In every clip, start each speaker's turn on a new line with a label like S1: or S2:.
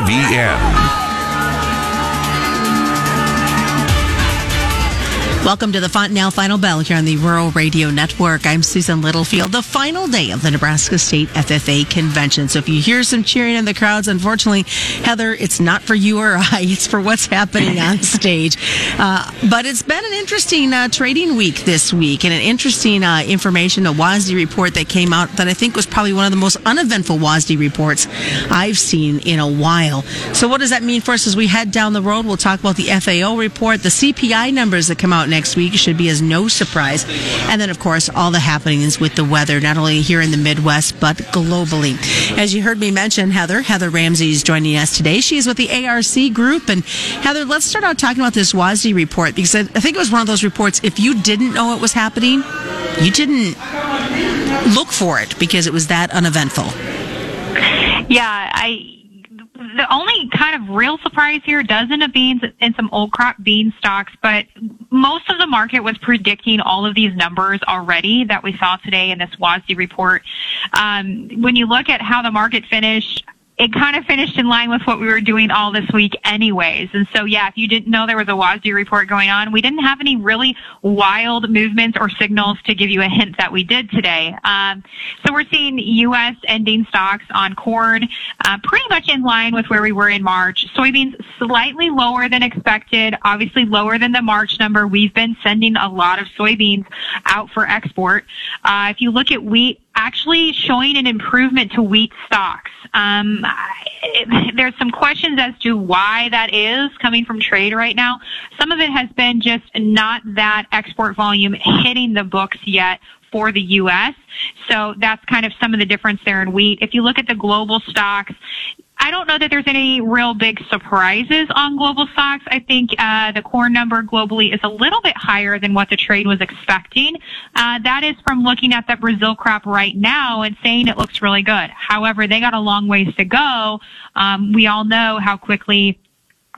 S1: VN.
S2: Welcome to the Fontanelle Final Bell here on the Rural Radio Network. I'm Susan Littlefield. The final day of the Nebraska State FFA convention. So if you hear some cheering in the crowds, unfortunately, Heather, it's not for you or I. It's for what's happening on stage. Uh, but it's been an interesting uh, trading week this week and an interesting uh, information, a WASDE report that came out that I think was probably one of the most uneventful WASDE reports I've seen in a while. So what does that mean for us as we head down the road? We'll talk about the FAO report, the CPI numbers that come out next week should be as no surprise. And then, of course, all the happenings with the weather, not only here in the Midwest, but globally. As you heard me mention, Heather, Heather Ramsey is joining us today. She is with the ARC group. And Heather, let's start out talking about this WASDE report because I think it was one of those reports, if you didn't know it was happening, you didn't look for it because it was that uneventful.
S3: Yeah, I the only kind of real surprise here, dozen of beans and some old crop bean stocks, but most of the market was predicting all of these numbers already that we saw today in this WASDE report. Um, when you look at how the market finished, it kind of finished in line with what we were doing all this week anyways. And so, yeah, if you didn't know there was a WASDE report going on, we didn't have any really wild movements or signals to give you a hint that we did today. Um, so we're seeing U.S. ending stocks on corn uh, pretty much in line with where we were in March. Soybeans slightly lower than expected, obviously lower than the March number. We've been sending a lot of soybeans out for export. Uh, if you look at wheat, actually showing an improvement to wheat stocks. Um, it, there's some questions as to why that is coming from trade right now. Some of it has been just not that export volume hitting the books yet for the U.S. So that's kind of some of the difference there in wheat. If you look at the global stocks, I don't know that there's any real big surprises on global stocks. I think uh, the corn number globally is a little bit higher than what the trade was expecting. Uh, that is from looking at that Brazil crop right now and saying it looks really good. However, they got a long ways to go. Um, we all know how quickly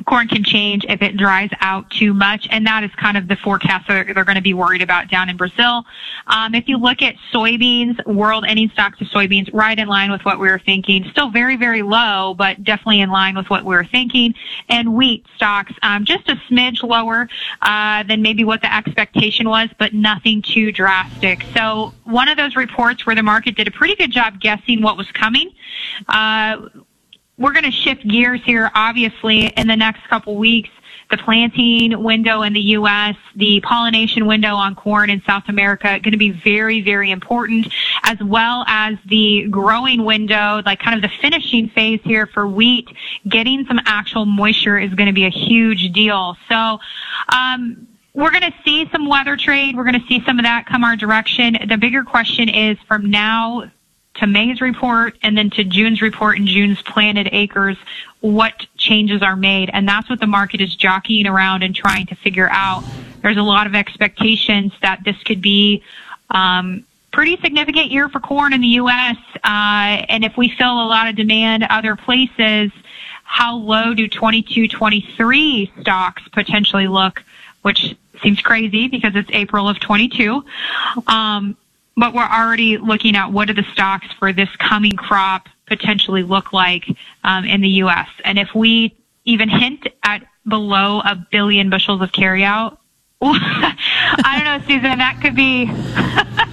S3: corn can change if it dries out too much, and that is kind of the forecast that they're going to be worried about down in Brazil. Um, if you look at soybeans, world ending stocks of soybeans, right in line with what we were thinking. Still very, very low, but definitely in line with what we were thinking. And wheat stocks, um, just a smidge lower uh, than maybe what the expectation was, but nothing too drastic. So one of those reports where the market did a pretty good job guessing what was coming. Uh, we're going to shift gears here, obviously, in the next couple weeks. The planting window in the U.S., the pollination window on corn in South America, going to be very, very important, as well as the growing window, like kind of the finishing phase here for wheat. Getting some actual moisture is going to be a huge deal. So, um, we're going to see some weather trade. We're going to see some of that come our direction. The bigger question is from now to May's report and then to June's report and June's planted acres, what changes are made. And that's what the market is jockeying around and trying to figure out. There's a lot of expectations that this could be, um, pretty significant year for corn in the U.S. Uh, and if we fill a lot of demand other places, how low do 22, 23 stocks potentially look, which seems crazy because it's April of 22. Um, but we're already looking at what do the stocks for this coming crop potentially look like um, in the U.S. And if we even hint at below a billion bushels of carryout, I don't know, Susan. That could be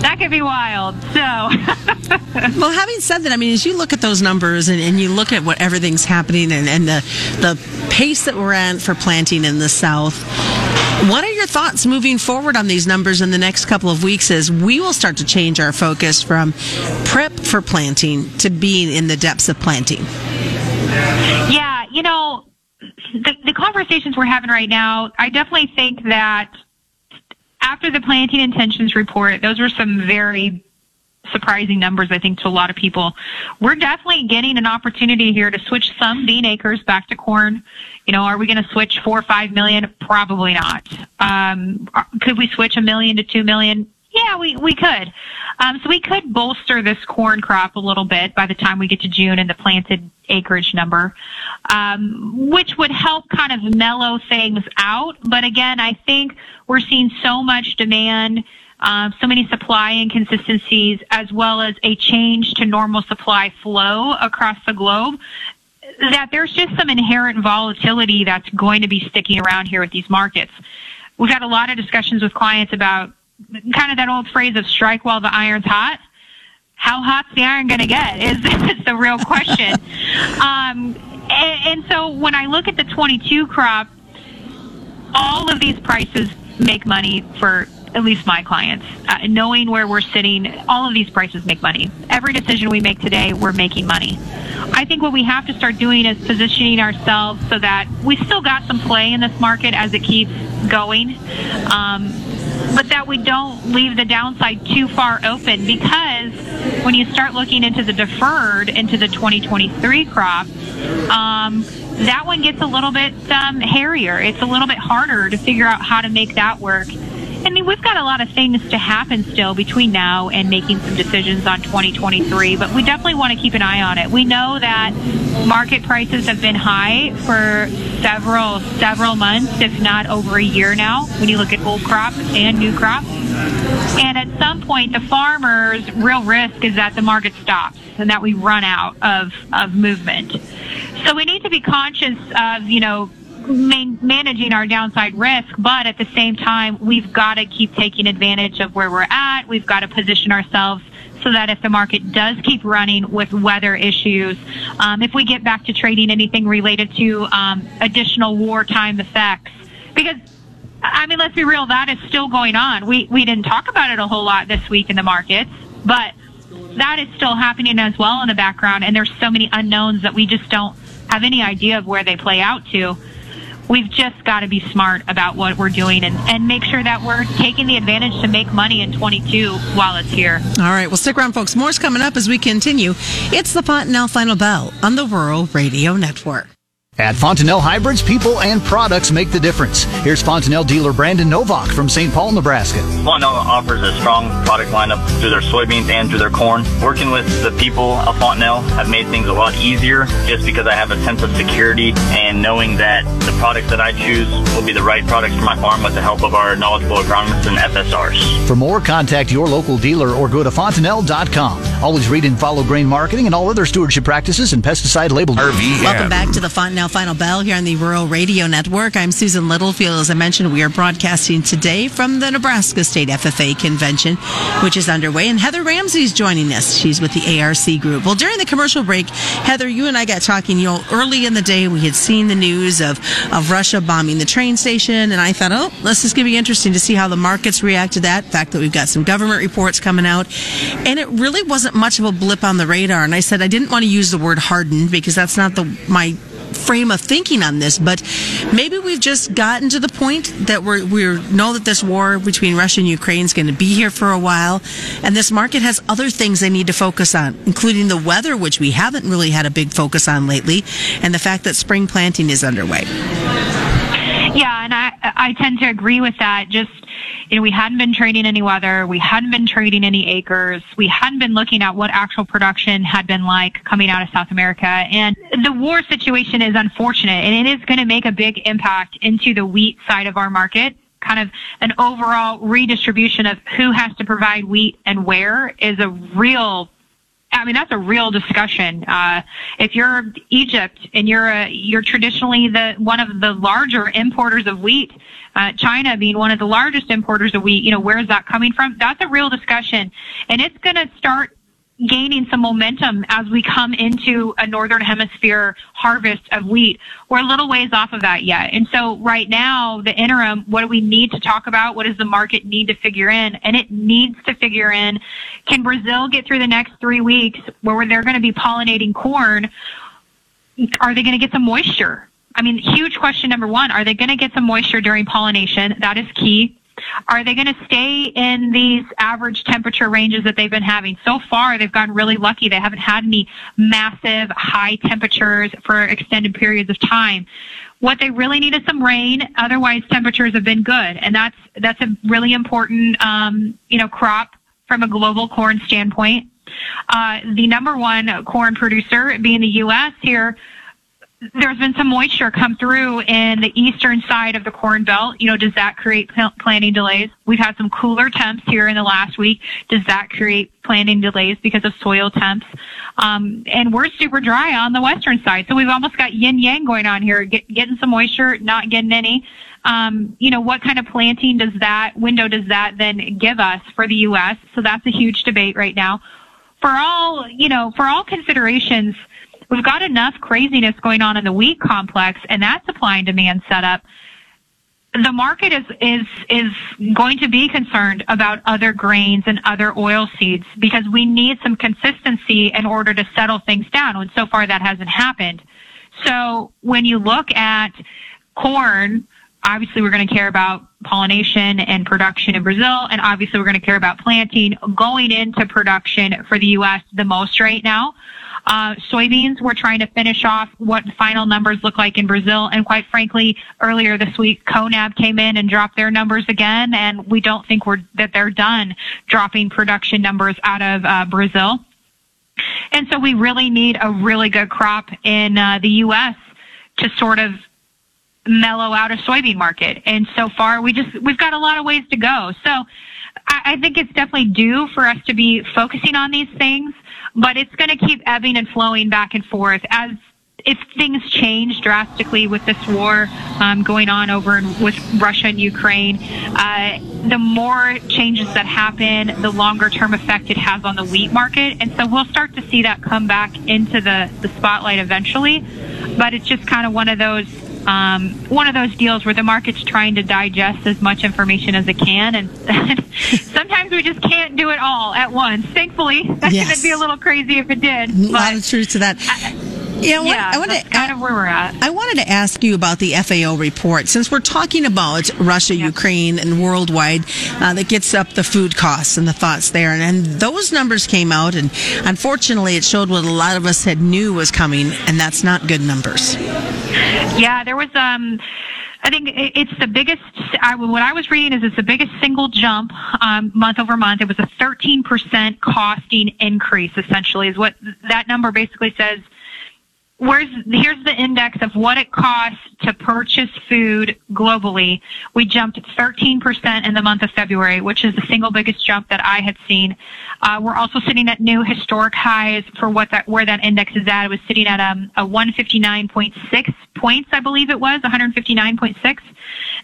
S3: that could be wild. So,
S2: well, having said that, I mean, as you look at those numbers and, and you look at what everything's happening and, and the the pace that we're at for planting in the South, what are your thoughts moving forward on these numbers in the next couple of weeks as we will start to change our focus from prep for planting to being in the depths of planting?
S3: Yeah, you know, the, the conversations we're having right now, I definitely think that after the planting intentions report, those were some very surprising numbers, I think, to a lot of people. We're definitely getting an opportunity here to switch some bean acres back to corn. You know, are we going to switch four or five million? Probably not. Um, could we switch a million to two million? Yeah, we, we could. Um, so we could bolster this corn crop a little bit by the time we get to June and the planted acreage number, um, which would help kind of mellow things out. But again, I think we're seeing so much demand um, so many supply inconsistencies, as well as a change to normal supply flow across the globe. that there's just some inherent volatility that's going to be sticking around here with these markets. We've had a lot of discussions with clients about kind of that old phrase of strike while the iron's hot. How hot's the iron going to get is, is the real question. um, and, and so when I look at the 22 crop, all of these prices make money for at least my clients. Uh, knowing where we're sitting, all of these prices make money. Every decision we make today, we're making money. I think what we have to start doing is positioning ourselves so that we still got some play in this market as it keeps going. Um, but that we don't leave the downside too far open because when you start looking into the deferred into the 2023 crop, um, that one gets a little bit um, hairier. It's a little bit harder to figure out how to make that work. I mean, we've got a lot of things to happen still between now and making some decisions on 2023, but we definitely want to keep an eye on it. We know that market prices have been high for several, several months, if not over a year now, when you look at old crop and new crop. And at some point, the farmer's real risk is that the market stops and that we run out of, of movement. So we need to be conscious of, you know, man- managing our downside risk, but at the same time, we've got to keep taking advantage of where we're at. We've got to position ourselves so that if the market does keep running with weather issues, um, if we get back to trading anything related to um, additional wartime effects, because I mean, let's be real, that is still going on. We we didn't talk about it a whole lot this week in the markets, but that is still happening as well in the background, and there's so many unknowns that we just don't have any idea of where they play out to we've just got to be smart about what we're doing and, and make sure that we're taking the advantage to make money in 22 while it's here.
S2: All right. Well, stick around, folks. More's coming up as we continue. It's the Fontanelle Final Bell on the Rural Radio Network.
S1: At Fontanelle Hybrids, people and products make the difference. Here's Fontanelle dealer Brandon Novak from St. Paul, Nebraska.
S4: Fontanelle offers a strong product lineup through their soybeans and through their corn. Working with the people of Fontanelle have made things a lot easier just because I have a sense of security and knowing that the products that I choose will be the right products for my farm with the help of our knowledgeable agronomists and FSRs.
S1: For more, contact your local dealer or go to fontanelle.com. Always read and follow grain marketing and all other stewardship practices and pesticide labeled.
S2: RVM. Welcome back to the Fontanelle Final Bell here on the Rural Radio Network. I'm Susan Littlefield. As I mentioned, we are broadcasting today from the Nebraska State FFA Convention, which is underway. And Heather Ramsey's joining us. She's with the ARC Group. Well, during the commercial break, Heather, you and I got talking. You know, early in the day, we had seen the news of, of Russia bombing the train station. And I thought, oh, this is going to be interesting to see how the markets react to that. The fact that we've got some government reports coming out. And it really wasn't much of a blip on the radar. And I said I didn't want to use the word hardened because that's not the my frame of thinking on this, but maybe we've just gotten to the point that we're, we know that this war between Russia and Ukraine is going to be here for a while, and this market has other things they need to focus on, including the weather, which we haven't really had a big focus on lately, and the fact that spring planting is underway.
S3: Yeah, and I I tend to agree with that. Just you know, we hadn't been trading any weather, we hadn't been trading any acres, we hadn't been looking at what actual production had been like coming out of South America. And the war situation is unfortunate and it is going to make a big impact into the wheat side of our market kind of an overall redistribution of who has to provide wheat and where is a real I mean, that's a real discussion. Uh, if you're Egypt and you're a, you're traditionally the one of the larger importers of wheat, uh, China being one of the largest importers of wheat, you know, where is that coming from? That's a real discussion, and it's going to start gaining some momentum as we come into a northern hemisphere harvest of wheat. We're a little ways off of that yet. And so right now, the interim, what do we need to talk about? What does the market need to figure in? And it needs to figure in, can Brazil get through the next three weeks where they're going to be pollinating corn? Are they going to get some moisture? I mean, huge question number one, are they going to get some moisture during pollination? That is key. Are they going to stay in these average temperature ranges that they've been having? So far, they've gotten really lucky. They haven't had any massive high temperatures for extended periods of time. What they really need is some rain. Otherwise, temperatures have been good, and that's that's a really important um, you know crop from a global corn standpoint. Uh, the number one corn producer, being the U.S. here, there's been some moisture come through in the eastern side of the corn belt. You know, does that create planting delays? We've had some cooler temps here in the last week. Does that create planting delays because of soil temps? Um, and we're super dry on the western side, so we've almost got yin yang going on here. Get, getting some moisture, not getting any. Um, you know, what kind of planting does that window does that then give us for the U.S.? So that's a huge debate right now. For all you know, for all considerations we've got enough craziness going on in the wheat complex and that supply and demand setup. The market is, is, is going to be concerned about other grains and other oil seeds because we need some consistency in order to settle things down. And so far that hasn't happened. So when you look at corn, obviously we're going to care about pollination and production in Brazil, and obviously we're going to care about planting going into production for the U.S. the most right now. Uh, soybeans, we're trying to finish off what final numbers look like in Brazil. And quite frankly, earlier this week, CONAB came in and dropped their numbers again, and we don't think we're that they're done dropping production numbers out of uh, Brazil. And so we really need a really good crop in uh, the U.S. to sort of mellow out a soybean market. And so far, we just we've got a lot of ways to go. So I, think it's definitely due for us to be focusing on these things but it's going to keep ebbing and flowing back and forth as if things change drastically with this war um, going on over in, with Russia and Ukraine, uh, the more changes that happen, the longer term effect it has on the wheat market. And so we'll start to see that come back into the, the spotlight eventually. But it's just kind of one of those um, one of those deals where the market's trying to digest as much information as it can, and sometimes we just can't do it all at once. Thankfully, that's yes. going to be a little crazy if it did.
S2: A lot of truth to that.
S3: I, yeah, yeah I, want to, kind of where we're at.
S2: I wanted to ask you about the FAO report. Since we're talking about Russia, yeah. Ukraine, and worldwide, uh, that gets up the food costs and the thoughts there. And, and, those numbers came out, and unfortunately, it showed what a lot of us had knew was coming, and that's not good numbers.
S3: Yeah, there was. Um, I think it's the biggest. I, what I was reading is it's the biggest single jump um, month over month. It was a 13% costing increase. Essentially, is what that number basically says where's here's the index of what it costs to purchase food globally. We jumped 13% in the month of February, which is the single biggest jump that I had seen. Uh, we're also sitting at new historic highs for what that where that index is at. It was sitting at um, a 159.6 points, I believe it was 159.6,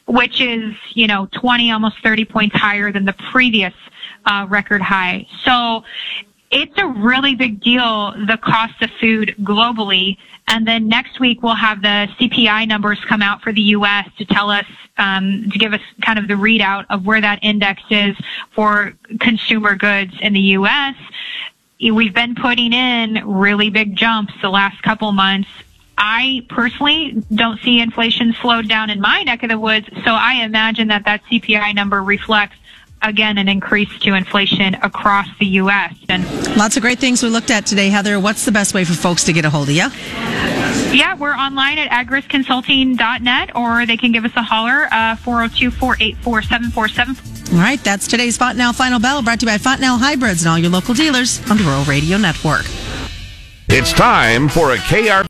S3: which is you know 20 almost 30 points higher than the previous uh, record high. So it's a really big deal, the cost of food globally. And then next week we'll have the CPI numbers come out for the U.S. to tell us, um, to give us kind of the readout of where that index is for consumer goods in the U.S. We've been putting in really big jumps the last couple months. I personally don't see inflation slowed down in my neck of the woods, so I imagine that that CPI number reflects again an increase to inflation across the U.S. And
S2: lots of great things we looked at today, Heather. What's the best way for folks to get a hold of you?
S3: Yeah, we're online at agrisconsulting.net or they can give us a holler, uh, 402 484 7474.
S2: All right, that's today's Fontanelle Final Bell brought to you by Fontanelle Hybrids and all your local dealers on the Rural Radio Network.
S5: It's time for a KR.